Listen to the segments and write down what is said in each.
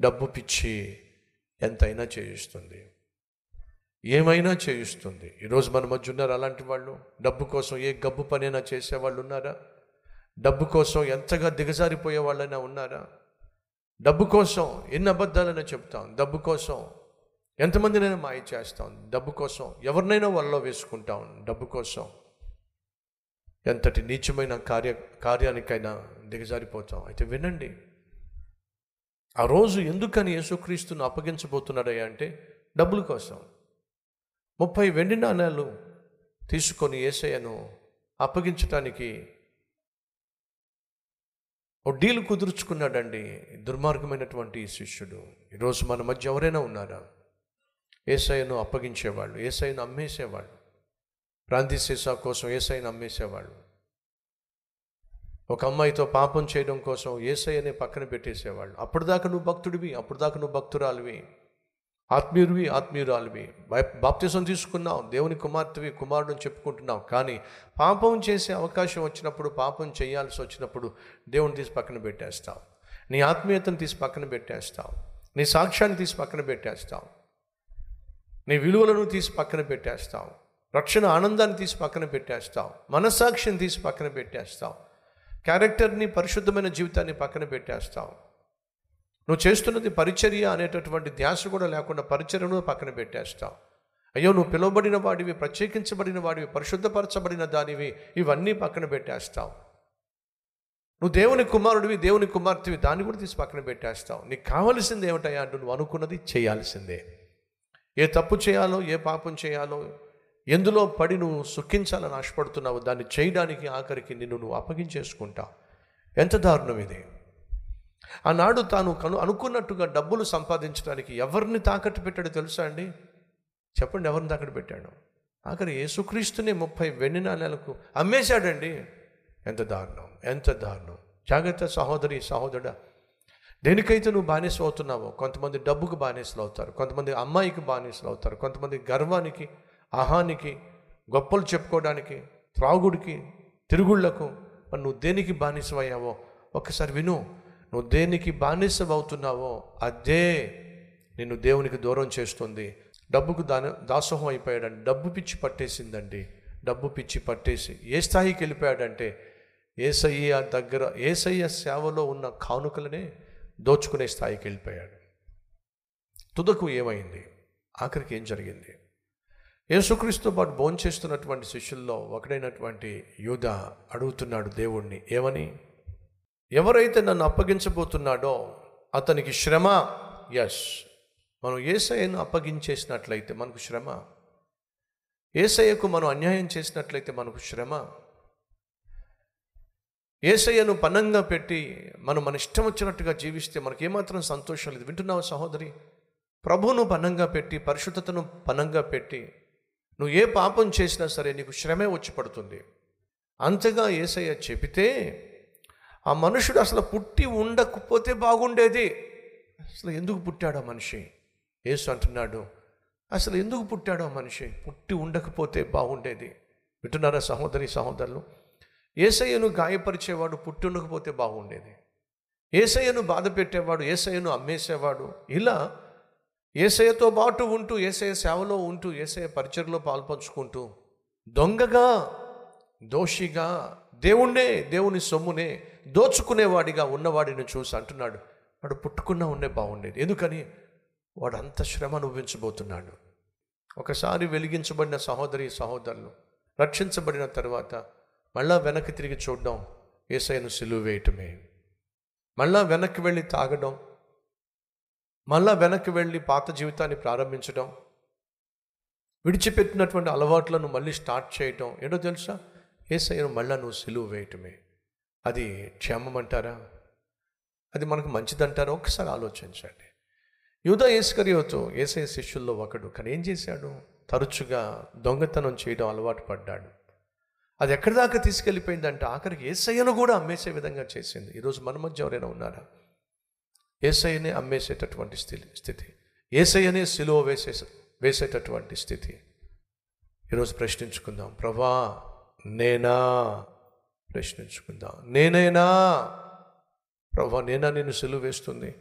డబ్బు పిచ్చి ఎంతైనా చేయిస్తుంది. ఏమైనా చేయిస్తుంది. ఈరోజు మన మధ్య ఉన్నారు అలాంటి వాళ్ళు? డబ్బు కోసం ఏ గబ్బు పనైనా చేసేవాళ్ళు ఉన్నారా? డబ్బు కోసం ఎంతగా దిగజారిపోయే వాళ్ళైనా ఉన్నారా? డబ్బు కోసం ఎన్ని అబద్ధాలైనా చెప్తాం. డబ్బు కోసం ఎంతమందినైనా మాయ చేస్తాం. డబ్బు కోసం ఎవరినైనా వాళ్ళలో వేసుకుంటాం. డబ్బు కోసం ఎంతటి నీచమైన కార్య కార్యానికైనా దిగజారిపోతాం. అయితే వినండి. ఆ రోజు ఎందుకని యేసుక్రీస్తును అప్పగించబోతున్నాడయ్యా అంటే డబ్బుల కోసం. ముప్పై వెండి నాణాలు తీసుకొని ఏసయ్యను అప్పగించటానికి ఓ డీల్ కుదుర్చుకున్నాడండి దుర్మార్గమైనటువంటి శిష్యుడు. ఈరోజు మన మధ్య ఎవరైనా ఉన్నారా? ఏసయ్యను అప్పగించేవాళ్ళు ఏసయ్యను అమ్మేసేవాళ్ళు ప్రాంతీయ సీసా కోసం ఏసైని అమ్మేసేవాళ్ళు. ఒక అమ్మాయితో పాపం చేయడం కోసం ఏసైని పక్కన పెట్టేసేవాళ్ళు. అప్పటిదాకా నువ్వు భక్తుడివి అప్పటిదాకా నువ్వు భక్తురాలివి. ఆత్మీయుడివి ఆత్మీయురాలివి. బాప్తిసం తీసుకున్నావు దేవుని కుమార్తెవి కుమారుడు చెప్పుకుంటున్నావు కానీ పాపం చేసే అవకాశం వచ్చినప్పుడు పాపం చేయాల్సి వచ్చినప్పుడు దేవుని తీసి పక్కన పెట్టేస్తావు నీ ఆత్మీయతను తీసి పక్కన పెట్టేస్తావు నీ సాక్ష్యాన్ని తీసి పక్కన పెట్టేస్తావు నీ విలువలను తీసి పక్కన పెట్టేస్తావు రక్షణ ఆనందాన్ని తీసి పక్కన పెట్టేస్తావు మనస్సాక్షిని తీసి పక్కన పెట్టేస్తావు క్యారెక్టర్ని పరిశుద్ధమైన జీవితాన్ని పక్కన పెట్టేస్తావు. నువ్వు చేస్తున్నది పరిచర్య అనేటటువంటి ధ్యాస కూడా లేకుండా పరిచర్యను పక్కన పెట్టేస్తావు. అయ్యో నువ్వు పిలువబడిన వాడివి ప్రత్యేకించబడిన వాడివి పరిశుద్ధపరచబడిన దానివి ఇవన్నీ పక్కన పెట్టేస్తావు. నువ్వు దేవుని కుమారుడివి దేవుని కుమార్తెవి దాన్ని కూడా తీసి పక్కన పెట్టేస్తావు. నీకు కావలసింది ఏమిటయ్యా? అంటూ నువ్వు అనుకున్నది చేయాల్సిందే. ఏ తప్పు చేయాలో ఏ పాపం చేయాలో ఎందులో పడి నువ్వు సుఖించాలని ఆశపడుతున్నావు దాన్ని చేయడానికి ఆఖరికి నిన్ను నువ్వు అప్పగించేసుకుంటావు ఎంత దారుణం ఇది. ఆనాడు తాను కను అనుకున్నట్టుగా డబ్బులు సంపాదించడానికి ఎవరిని తాకట్టు పెట్టాడో తెలుసా అండి? చెప్పండి ఎవరిని తాకట్టు పెట్టాడు? ఆఖరి యేసుక్రీస్తుని ముప్పై వెన్నిన నాణ్యాలకు అమ్మేశాడండి. ఎంత దారుణం ఎంత దారుణం. జాగ్రత్త సహోదరి సహోదరుడా దేనికైతే నువ్వు బానిసలు అవుతున్నావో కొంతమంది డబ్బుకు బానిసలు అవుతారు కొంతమంది అమ్మాయికి బానిసలు అవుతారు కొంతమంది గర్వానికి అహానికి గొప్పలు చెప్పుకోవడానికి త్రాగుడికి తిరుగుళ్ళకు మరి నువ్వు దేనికి బానిసమయ్యావో ఒకసారి విను. నువ్వు దేనికి బానిసమవుతున్నావో అదే నిన్ను దేవునికి దూరం చేస్తుంది. డబ్బుకు దాని దాసోహం అయిపోయాడండి. డబ్బు పిచ్చి పట్టేసిందండి. డబ్బు పిచ్చి పట్టేసి ఏ స్థాయికి వెళ్ళిపోయాడంటే ఏసయ్య దగ్గర ఏసయ్య సేవలో ఉన్న కానుకలనే దోచుకునే స్థాయికి వెళ్ళిపోయాడు. తుదకు ఏమైంది? ఆఖరికి ఏం జరిగింది? యేసుక్రీస్తు పాటు భోంచేస్తున్నటువంటి శిష్యుల్లో ఒకడైనటువంటి యూద అడుగుతున్నాడు దేవుణ్ణి ఏమని? ఎవరైతే నన్ను అప్పగించబోతున్నాడో అతనికి శ్రమ? ఎస్ మనం ఏసయ్యను అప్పగించేసినట్లయితే మనకు శ్రమ? ఏసయ్యకు మనం అన్యాయం చేసినట్లయితే మనకు శ్రమ? ఏసయ్యను పన్నంగా పెట్టి మనం మన ఇష్టం వచ్చినట్టుగా జీవిస్తే మనకి ఏమాత్రం సంతోషం లేదు. వింటున్నావు సహోదరి? ప్రభువును పనంగా పెట్టి పరిశుద్ధతను పనంగా పెట్టి నువ్వు ఏ పాపం చేసినా సరే నీకు శ్రమే వచ్చి పడుతుంది. అంతగా ఏసయ్య చెబితే ఆ మనుషుడు అసలు పుట్టి ఉండకపోతే బాగుండేది. అసలు ఎందుకు పుట్టాడు ఆ మనిషి? యేసు అంటున్నాడు అసలు ఎందుకు పుట్టాడు ఆ మనిషి? పుట్టి ఉండకపోతే బాగుండేది. వింటున్నారా సహోదరి సహోదరులు? ఏసయ్యను గాయపరిచేవాడు పుట్టి ఉండకపోతే బాగుండేది. ఏసయ్యను బాధ పెట్టేవాడు ఏసయ్యను అమ్మేసేవాడు. ఇలా ఏసయ్యతో పాటు ఉంటూ ఏసయ్య సేవలో ఉంటూ ఏసయ్య పరిచయలో పాల్పంచుకుంటూ దొంగగా దోషిగా దేవుణ్ణే దేవుని సొమ్మునే దోచుకునేవాడిగా ఉన్నవాడిని చూసి అంటున్నాడు. వాడు పుట్టుకున్నా ఉండే బాగుండేది. ఎందుకని? వాడు అంత శ్రమ అనుభవించబోతున్నాడు. ఒకసారి వెలిగించబడిన సహోదరి సహోదరులు రక్షించబడిన తర్వాత మళ్ళా వెనక్కి తిరిగి చూడడం ఏసైను సిలువ వేయటమే. మళ్ళా వెనక్కి వెళ్ళి తాగడం మళ్ళా వెనక్కి వెళ్ళి పాత జీవితాన్ని ప్రారంభించడం విడిచిపెట్టినటువంటి అలవాట్లను మళ్ళీ స్టార్ట్ చేయటం. ఏంటో తెలుసా? ఏసయ్యను మళ్ళా నువ్వు సిలువు వేయటమే. అది క్షేమం అంటారా అది మనకు మంచిదంటారా? ఒకసారి ఆలోచించండి. యూదా ఏసుకరియోతో ఏసఐ శిష్యుల్లో ఒకడు కానీ ఏం చేశాడు? తరచుగా దొంగతనం చేయడం అలవాటు పడ్డాడు. అది ఎక్కడి దాకా తీసుకెళ్ళిపోయిందంటే ఆఖరికి ఏసయ్యను కూడా అమ్మేసే విధంగా చేసింది. ఈరోజు మన మధ్య ఎవరైనా ఉన్నారా? ఏసైనే అమ్మేసేటటువంటి స్థితి స్థితి. ఏసైనే సిలువ వేసే వేసేటటువంటి స్థితి. ఈరోజు ప్రశ్నించుకుందాం. ప్రభా నేనా? ప్రశ్నించుకుందాం. నేనైనా? ప్రభా నేనా నేను సిలువ వేస్తుంది?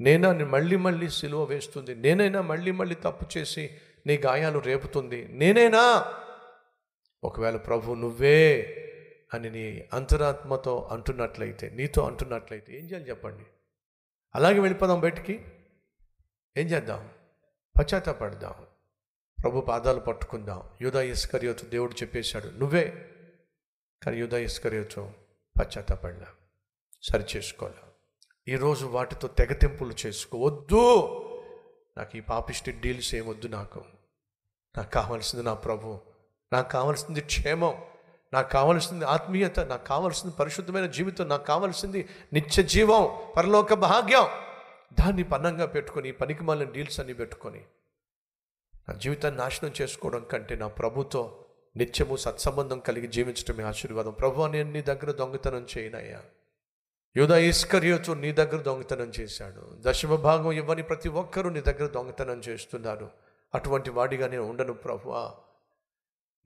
నేనా నీ మళ్ళీ మళ్ళీ సిలువ వేస్తుంది? నేనైనా మళ్ళీ మళ్ళీ తప్పు చేసి నీ గాయాలు రేపుతుంది? నేనేనా? ఒకవేళ ప్రభు నువ్వే అని నీ అంతరాత్మతో అంటున్నట్లయితే నీతో అంటున్నట్లయితే ఏం చేయాలి చెప్పండి? అలాగే వెళ్ళిపోదాం బయటికి. ఏం చేద్దాం? పశ్చాత్తాపడదాం ప్రభు పాదాలు పట్టుకుందాం. యూదా ఇస్కరియోతు దేవుడు చెప్పేశాడు నువ్వే కానీ యూదా ఇస్కరియోతు పశ్చాత్తాపడలా సరి చేసుకోలే. ఈరోజు వాటితో తెగతింపులు చేసుకోవద్దు నాకు ఈ పాపిష్టి డీల్స్ ఏమొద్దు నాకు. నాకు కావాల్సింది నా ప్రభు. నాకు కావాల్సింది క్షేమం. నాకు కావలసింది ఆత్మీయత నాకు కావలసింది పరిశుద్ధమైన జీవితం నాకు కావలసింది నిత్య జీవం పరలోక భాగ్యం. దాన్ని పన్నంగా పెట్టుకొని పనికి మాలిన డీల్స్ అన్ని పెట్టుకొని నా జీవితాన్ని నాశనం చేసుకోవడం కంటే నా ప్రభుతో నిత్యము సత్సంబంధం కలిగి జీవించడమే ఆశీర్వాదం. ప్రభు నేను నీ దగ్గర దొంగతనం చేయనయ్యా. యూదా ఇస్కరియోతు నీ దగ్గర దొంగతనం చేశాడు. దశమ భాగం ఇవ్వని ప్రతి ఒక్కరూ నీ దగ్గర దొంగతనం చేస్తున్నారు. అటువంటి వాడిగా నేను ఉండను ప్రభువా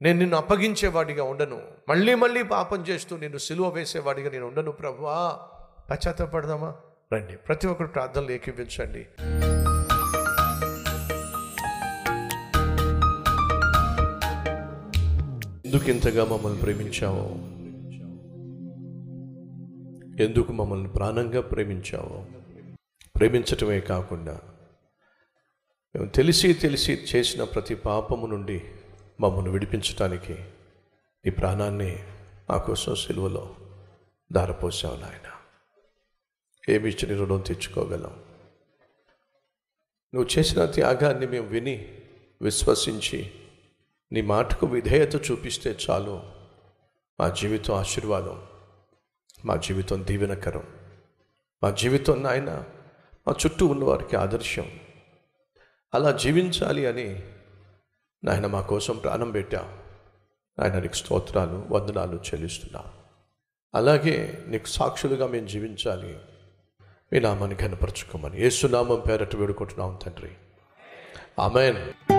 నేను నిన్ను అప్పగించేవాడిగా ఉండను. మళ్ళీ మళ్ళీ పాపం చేస్తూ నిన్ను సిలువ వేసేవాడిగా నేను ఉండను. ప్రభువా పశ్చాత్తపడదామా? రండి. ప్రతి ఒక్కరు ప్రార్థనలు ఏకీపించండి ఎందుకు ఇంతగా మమ్మల్ని ప్రేమించావో? ఎందుకు మమ్మల్ని ప్రాణంగా ప్రేమించావో? ప్రేమించటమే కాకుండా మేము తెలిసి తెలిసి చేసిన ప్రతి పాపము నుండి మమ్మల్ని విడిపించటానికి నీ ప్రాణాన్ని మా కోసం సిలువలో దారపోసావు నాయన. ఏమి ఇచ్చిన రుణం తెచ్చుకోగలం నువ్వు చేసిన త్యాగాన్ని మేము విని విశ్వసించి నీ మాటకు విధేయత చూపిస్తే చాలు. మా జీవితం ఆశీర్వాదం మా జీవితం దీవెనకరం. మా జీవితం నాయన మా చుట్టూ ఉన్నవారికి ఆదర్శం. అలా జీవించాలి అని నాయన మా కోసం ప్రాణం పెట్టావు. ఆయన నీకు స్తోత్రాలు వందనాలు చెల్లిస్తున్నా. అలాగే నీకు సాక్షులుగా మేము జీవించాలి. మీ నామాన్ని కనపరచుకోమని ఏసునామం పేరట వేడుకుంటున్నాం తండ్రి. ఆమెన్.